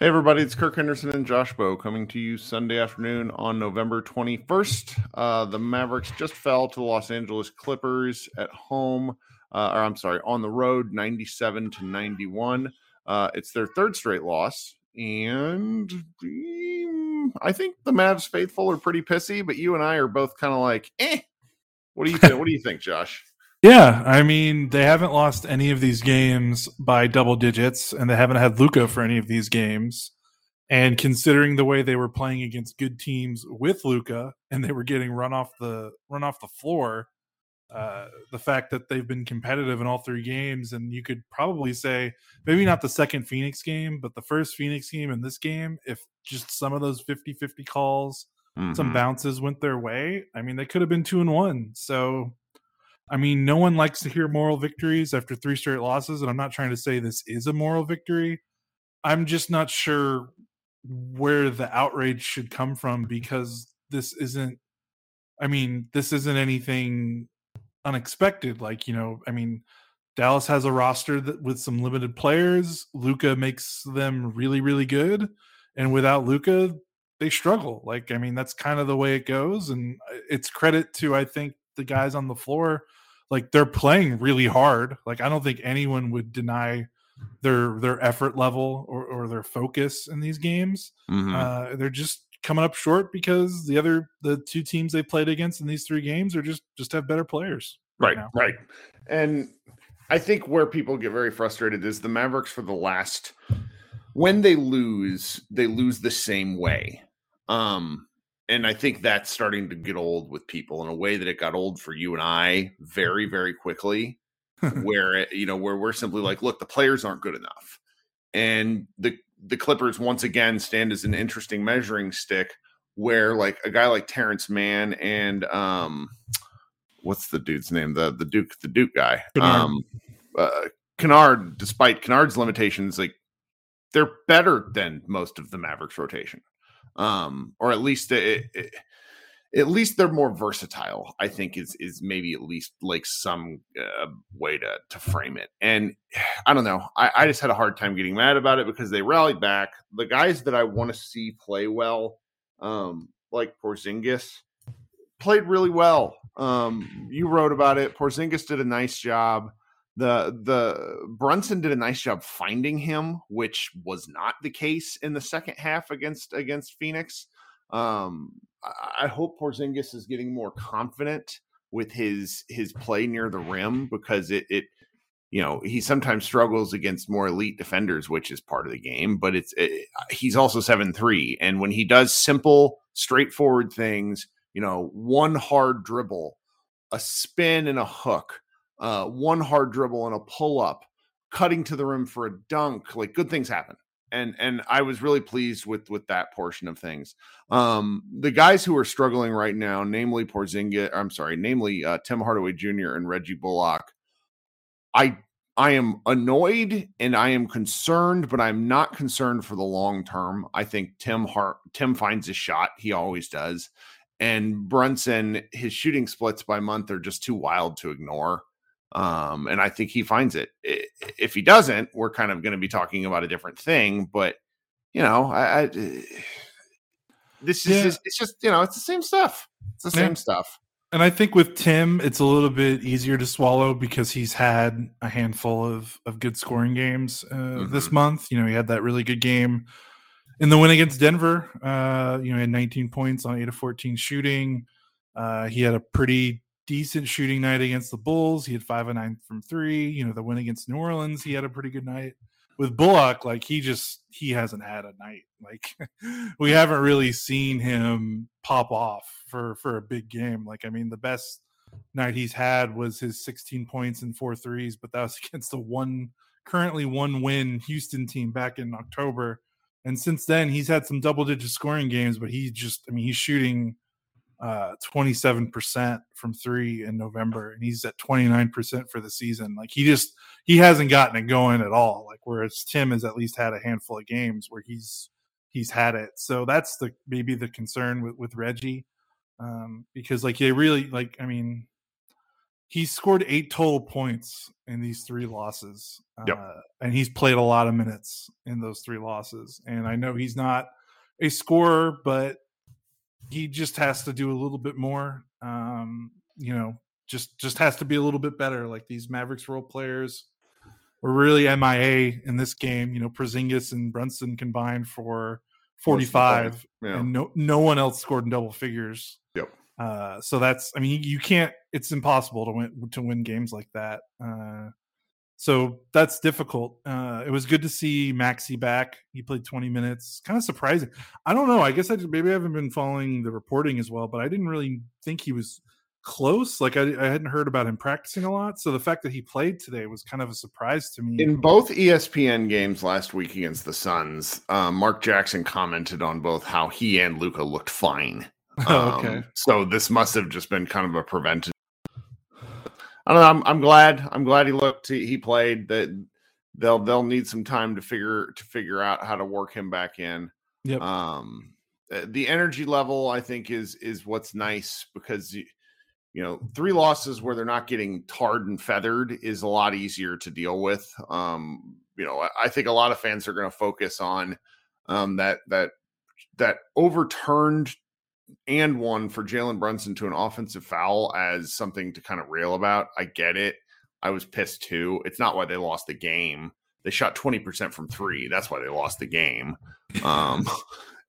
Hey, everybody, it's Kirk Henderson and Josh Bowe coming to you Sunday afternoon on November 21st. Uh, the Mavericks just fell to the Los Angeles Clippers at home, uh, or I'm sorry, on the road, 97 to 91. Uh, it's their third straight loss, and um, I think the Mavs faithful are pretty pissy, but you and I are both kind of like, eh. What do you think? what do you think, Josh? Yeah, I mean, they haven't lost any of these games by double digits, and they haven't had Luka for any of these games. And considering the way they were playing against good teams with Luka, and they were getting run off the run off the floor, uh, the fact that they've been competitive in all three games, and you could probably say maybe not the second Phoenix game, but the first Phoenix game and this game, if just some of those 50-50 calls, mm-hmm. some bounces went their way, I mean, they could have been two and one. So I mean, no one likes to hear moral victories after three straight losses, and I'm not trying to say this is a moral victory. I'm just not sure where the outrage should come from because this isn't I mean, this isn't anything unexpected. Like, you know, I mean, Dallas has a roster that with some limited players. Luka makes them really, really good. And without Luka, they struggle. Like, I mean, that's kind of the way it goes. And uh, it's credit to, I think, the guys on the floor like they're playing really hard. Like I don't think anyone would deny their their effort level or, or their focus in these games. Mm-hmm. Uh, they're just coming up short because the other the two teams they played against in these three games are just just have better players. Right, right, right. And I think where people get very frustrated is the Mavericks for the last when they lose, they lose the same way. Um and I think that's starting to get old with people in a way that it got old for you and I very, very quickly. where it, you know, where we're simply like, look, the players aren't good enough, and the the Clippers once again stand as an interesting measuring stick. Where like a guy like Terrence Mann and um, what's the dude's name? The the Duke the Duke guy. Kennard. Um, uh, Kennard, despite Kennard's limitations, like they're better than most of the Mavericks rotation um, or at least it, it, at least they're more versatile. I think is is maybe at least like some uh, way to to frame it. And I don't know. I, I just had a hard time getting mad about it because they rallied back. The guys that I want to see play well, um, like Porzingis, played really well. Um, you wrote about it. Porzingis did a nice job the the Brunson did a nice job finding him, which was not the case in the second half against against Phoenix. Um, I hope Porzingis is getting more confident with his his play near the rim because it it you know he sometimes struggles against more elite defenders, which is part of the game. But it's it, he's also seven three, and when he does simple, straightforward things, you know, one hard dribble, a spin, and a hook uh, one hard dribble and a pull up, cutting to the rim for a dunk. Like good things happen. And and I was really pleased with with that portion of things. Um, the guys who are struggling right now, namely Porzingis, I'm sorry, namely uh, Tim Hardaway Jr. and Reggie Bullock. I I am annoyed and I am concerned, but I'm not concerned for the long term. I think Tim Hart Tim finds a shot. He always does. And Brunson, his shooting splits by month are just too wild to ignore. Um, and I think he finds it. If he doesn't, we're kind of going to be talking about a different thing. But you know, I, I this is yeah. just, it's just you know it's the same stuff. It's the yeah. same stuff. And I think with Tim, it's a little bit easier to swallow because he's had a handful of of good scoring games uh, mm-hmm. this month. You know, he had that really good game in the win against Denver. Uh, you know, he had 19 points on eight of 14 shooting. Uh, he had a pretty decent shooting night against the Bulls. He had five and nine from three. You know, the win against New Orleans, he had a pretty good night. With Bullock, like he just he hasn't had a night. Like we haven't really seen him pop off for for a big game. Like I mean, the best night he's had was his 16 points and four threes, but that was against the one currently one win Houston team back in October. And since then, he's had some double digit scoring games, but he just, I mean, he's shooting uh 27% from 3 in November and he's at 29% for the season. Like he just he hasn't gotten it going at all. Like whereas Tim has at least had a handful of games where he's he's had it. So that's the maybe the concern with with Reggie um because like they really like I mean he scored eight total points in these three losses. Yep. Uh, and he's played a lot of minutes in those three losses. And I know he's not a scorer, but he just has to do a little bit more. Um, you know, just just has to be a little bit better. Like these Mavericks role players were really MIA in this game. You know, Porzingis and Brunson combined for 45 Yeah. and no no one else scored in double figures. Yep. Uh, so that's I mean you can't it's impossible to win to win games like that. Uh, so that's difficult. Uh, it was good to see Maxi back. He played 20 minutes. Kind of surprising. I don't know. I guess I just, maybe I haven't been following the reporting as well, but I didn't really think he was close. Like I, I hadn't heard about him practicing a lot. So the fact that he played today was kind of a surprise to me. In both ESPN games last week against the Suns, um, Mark Jackson commented on both how he and Luka looked fine. oh, okay. Um, so this must have just been kind of a preventive. I don't know. I'm, I'm glad. I'm glad he looked. He, he played. That they'll they'll need some time to figure to figure out how to work him back in. Yep. Um, uh, the energy level I think is is what's nice because you, you know three losses where they're not getting tarred and feathered is a lot easier to deal with. Um, you know, I, I think a lot of fans are going to focus on um, that that that overturned and one for Jalen Brunson to an offensive foul as something to kind of rail about. I get it. I was pissed too. It's not why they lost the game. They shot 20% from three. That's why they lost the game. Um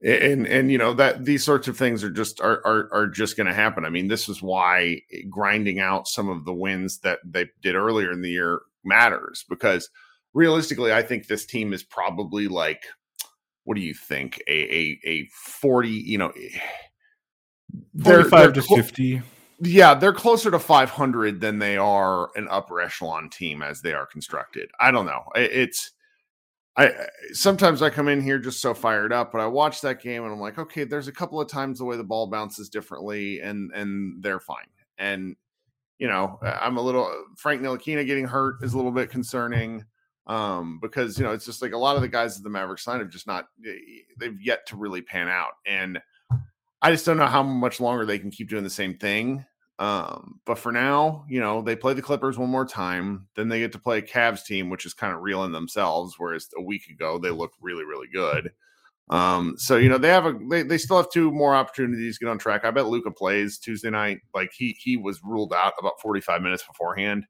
and and you know that these sorts of things are just are are, are just going to happen. I mean, this is why grinding out some of the wins that they did earlier in the year matters because realistically, I think this team is probably like what do you think? A a a 40, you know, they're- 45 they're to clo- 50. yeah, they're closer to 500 than they are an upper echelon team as they are constructed. I don't know. It's I sometimes I come in here just so fired up, but I watch that game and I'm like, okay, there's a couple of times the way the ball bounces differently, and and they're fine. And you know, I'm a little Frank Ntilikina getting hurt is a little bit concerning um, because you know it's just like a lot of the guys at the Mavericks line have just not they've yet to really pan out, and I just don't know how much longer they can keep doing the same thing. Um, but for now, you know, they play the Clippers one more time, then they get to play a Cavs team, which is kind of real in themselves, whereas a week ago they looked really, really good. Um, so you know, they have a they, they still have two more opportunities to get on track. I bet Luka plays Tuesday night. Like he he was ruled out about 45 minutes beforehand.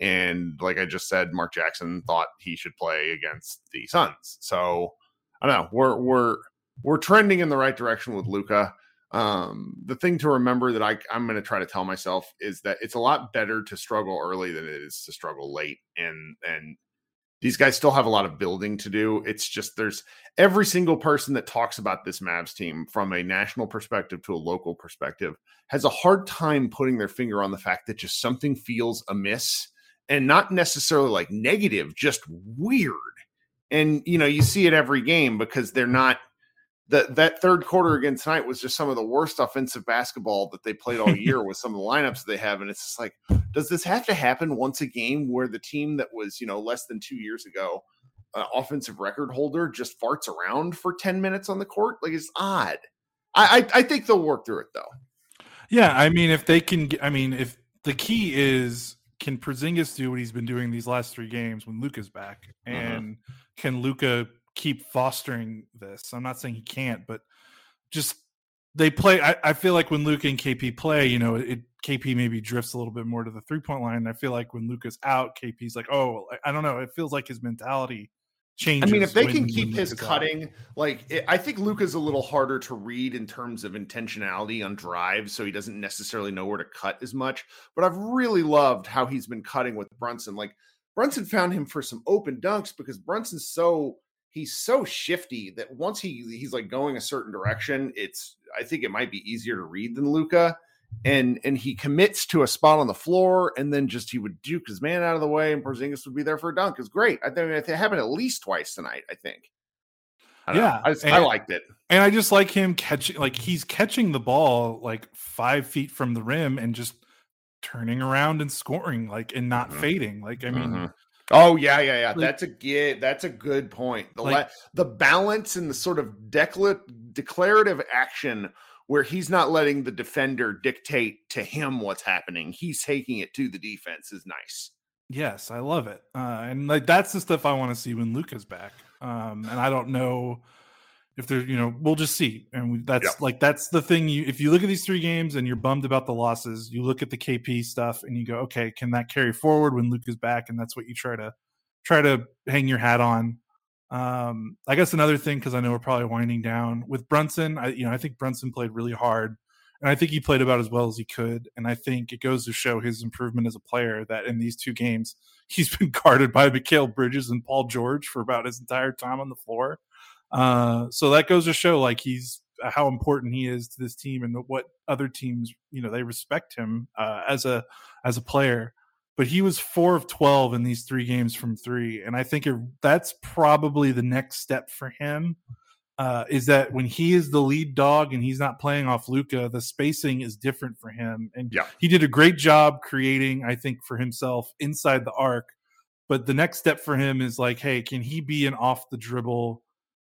And like I just said, Mark Jackson thought he should play against the Suns. So I don't know. We're we're we're trending in the right direction with Luka. Um, the thing to remember that I, I'm going to try to tell myself is that it's a lot better to struggle early than it is to struggle late. And and these guys still have a lot of building to do. It's just there's every single person that talks about this Mavs team from a national perspective to a local perspective has a hard time putting their finger on the fact that just something feels amiss and not necessarily like negative, just weird. And you know, you see it every game because they're not that that third quarter again tonight was just some of the worst offensive basketball that they played all year with some of the lineups they have. And it's just like, does this have to happen once a game where the team that was, you know, less than two years ago, uh, offensive record holder just farts around for 10 minutes on the court? Like it's odd. I, I, I think they'll work through it though. Yeah, I mean, if they can, I mean, if the key is can Porzingis do what he's been doing these last three games when Luka's back, Mhm. and can Luka keep fostering this? I'm not saying he can't, but just they play. I, I feel like when Luka and KP play, you know, it KP maybe drifts a little bit more to the three point line. And I feel like when Luka's out, KP's like, oh, I, I don't know. It feels like his mentality Changes I mean, if they when- can keep his Luka's out. cutting, like it, I think Luka's a little harder to read in terms of intentionality on drives, so he doesn't necessarily know where to cut as much. But I've really loved how he's been cutting with Brunson. Like Brunson found him for some open dunks because Brunson's so he's so shifty that once he he's like going a certain direction, it's I think it might be easier to read than Luka. And and he commits to a spot on the floor, and then just he would duke his man out of the way, and Porzingis would be there for a dunk. It's great. I think it happened at least twice tonight. I think. I. Yeah, I, just, I liked it. And I just like him catching, like he's catching the ball like five feet from the rim and just turning around and scoring, like and not Mhm. fading. Like I mean, Mhm. Oh yeah, yeah, yeah. like- that's a good. That's a good point. The Like- la- the balance and the sort of decla- declarative action where he's not letting the defender dictate to him what's happening. He's taking it to the defense is nice. Yes, I love it. Uh, and like that's the stuff I want to see when Luka's back. Um, and I don't know if there's, you know, we'll just see. And we, that's yeah. like that's the thing. You if you look at these three games and you're bummed about the losses, you look at the KP stuff and you go, okay, can that carry forward when luke is back? And that's what you try to try to hang your hat on. Um, I guess another thing because I know we're probably winding down with Brunson. I you know I think Brunson played really hard, and I think he played about as well as he could. And I think it goes to show his improvement as a player that in these two games he's been guarded by Mikal Bridges and Paul George for about his entire time on the floor. Uh, so that goes to show like he's how important he is to this team and what other teams you know they respect him uh, as a as a player but he was four of 12 in these three games from three. And I think it, that's probably the next step for him. Uh, is that when he is the lead dog and he's not playing off Luka, the spacing is different for him. And yeah. he did a great job creating, I think, for himself inside the arc. But the next step for him is like, hey, can he be an off the dribble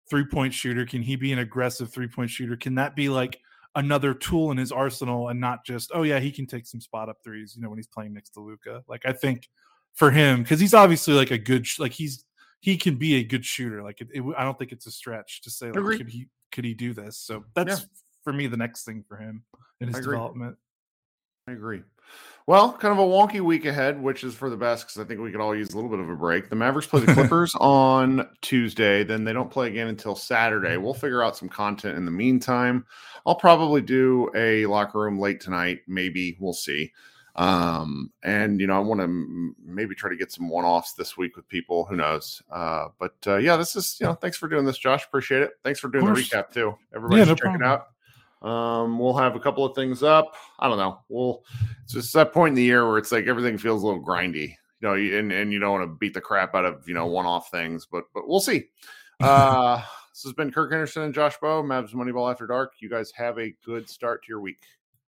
three point shooter? Can he be an aggressive three point shooter? Can that be like another tool in his arsenal and not just oh yeah he can take some spot up threes you know when he's playing next to Luka? Like I think for him because he's obviously like a good like he's he can be a good shooter. Like it, it, I don't think it's a stretch to say like could he could he do this? So that's yeah. for me the next thing for him in his development. I agree. Well, kind of a wonky week ahead, which is for the best because I think we could all use a little bit of a break. The Mavericks play the Clippers on Tuesday, then they don't play again until Saturday. We'll figure out some content in the meantime. I'll probably do a locker room late tonight, maybe. We'll see. Um, and you know, I want to m- maybe try to get some one-offs this week with people. Who knows? Uh, but uh, yeah, this is you know, thanks for doing this, Josh. Appreciate it. Thanks for doing the recap too. Everybody, yeah, no check problem. it out. Um, we'll have a couple of things up. I don't know. We'll it's just that point in the year where it's like everything feels a little grindy, you know, and, and you don't want to beat the crap out of you know one-off things, but but we'll see. Uh, this has been Kirk Henderson and Josh Bowe, Mavs Moneyball After Dark. You guys have a good start to your week.